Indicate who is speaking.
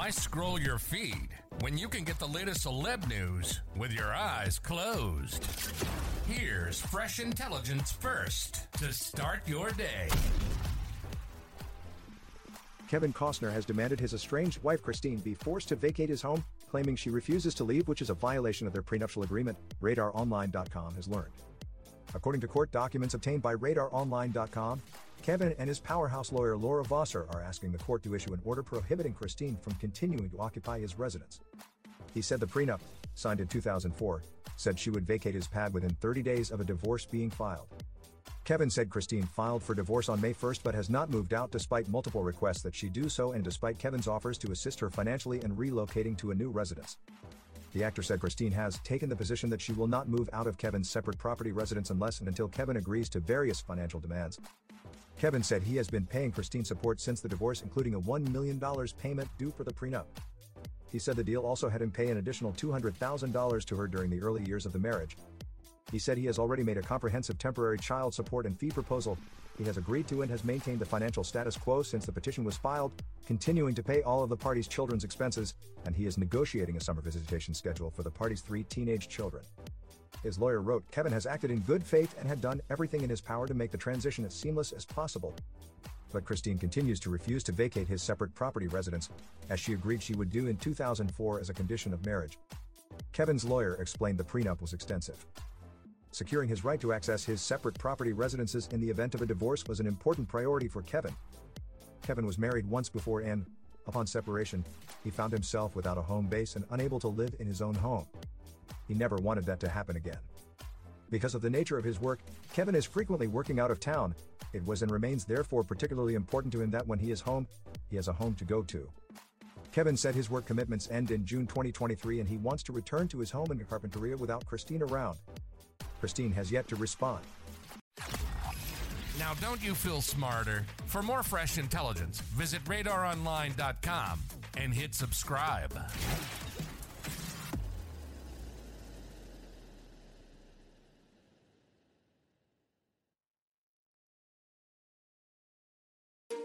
Speaker 1: Why scroll your feed when you can get the latest celeb news with your eyes closed? Here's fresh intelligence first to start your day.
Speaker 2: Kevin Costner has demanded his estranged wife Christine be forced to vacate his home, claiming she refuses to leave, which is a violation of their prenuptial agreement, RadarOnline.com has learned. According to court documents obtained by RadarOnline.com, Kevin and his powerhouse lawyer Laura Wasser are asking the court to issue an order prohibiting Christine from continuing to occupy his residence. He said the prenup, signed in 2004, said she would vacate his pad within 30 days of a divorce being filed. Kevin said Christine filed for divorce on May 1st but has not moved out despite multiple requests that she do so and despite Kevin's offers to assist her financially in relocating to a new residence. The actor said Christine has taken the position that she will not move out of Kevin's separate property residence unless and until Kevin agrees to various financial demands. Kevin said he has been paying Christine support since the divorce, including a $1 million payment due for the prenup. He said the deal also had him pay an additional $200,000 to her during the early years of the marriage. He said he has already made a comprehensive temporary child support and fee proposal. He has agreed to and has maintained the financial status quo since the petition was filed, continuing to pay all of the parties' children's expenses, and he is negotiating a summer visitation schedule for the parties' three teenage children. His lawyer wrote Kevin has acted in good faith and had done everything in his power to make the transition as seamless as possible. But Christine continues to refuse to vacate his separate property residence, as she agreed she would do in 2004 as a condition of marriage. Kevin's lawyer explained the prenup was extensive. Securing his right to access his separate property residences in the event of a divorce was an important priority for Kevin. Kevin was married once before and, upon separation, he found himself without a home base and unable to live in his own home. He never wanted that to happen again. Because of the nature of his work, Kevin is frequently working out of town. It was and remains therefore particularly important to him that when he is home, he has a home to go to. Kevin said his work commitments end in June 2023 and he wants to return to his home in Carpinteria without Christine around. Christine has yet to respond.
Speaker 1: Now, don't you feel smarter? For more fresh intelligence, visit radaronline.com and hit subscribe.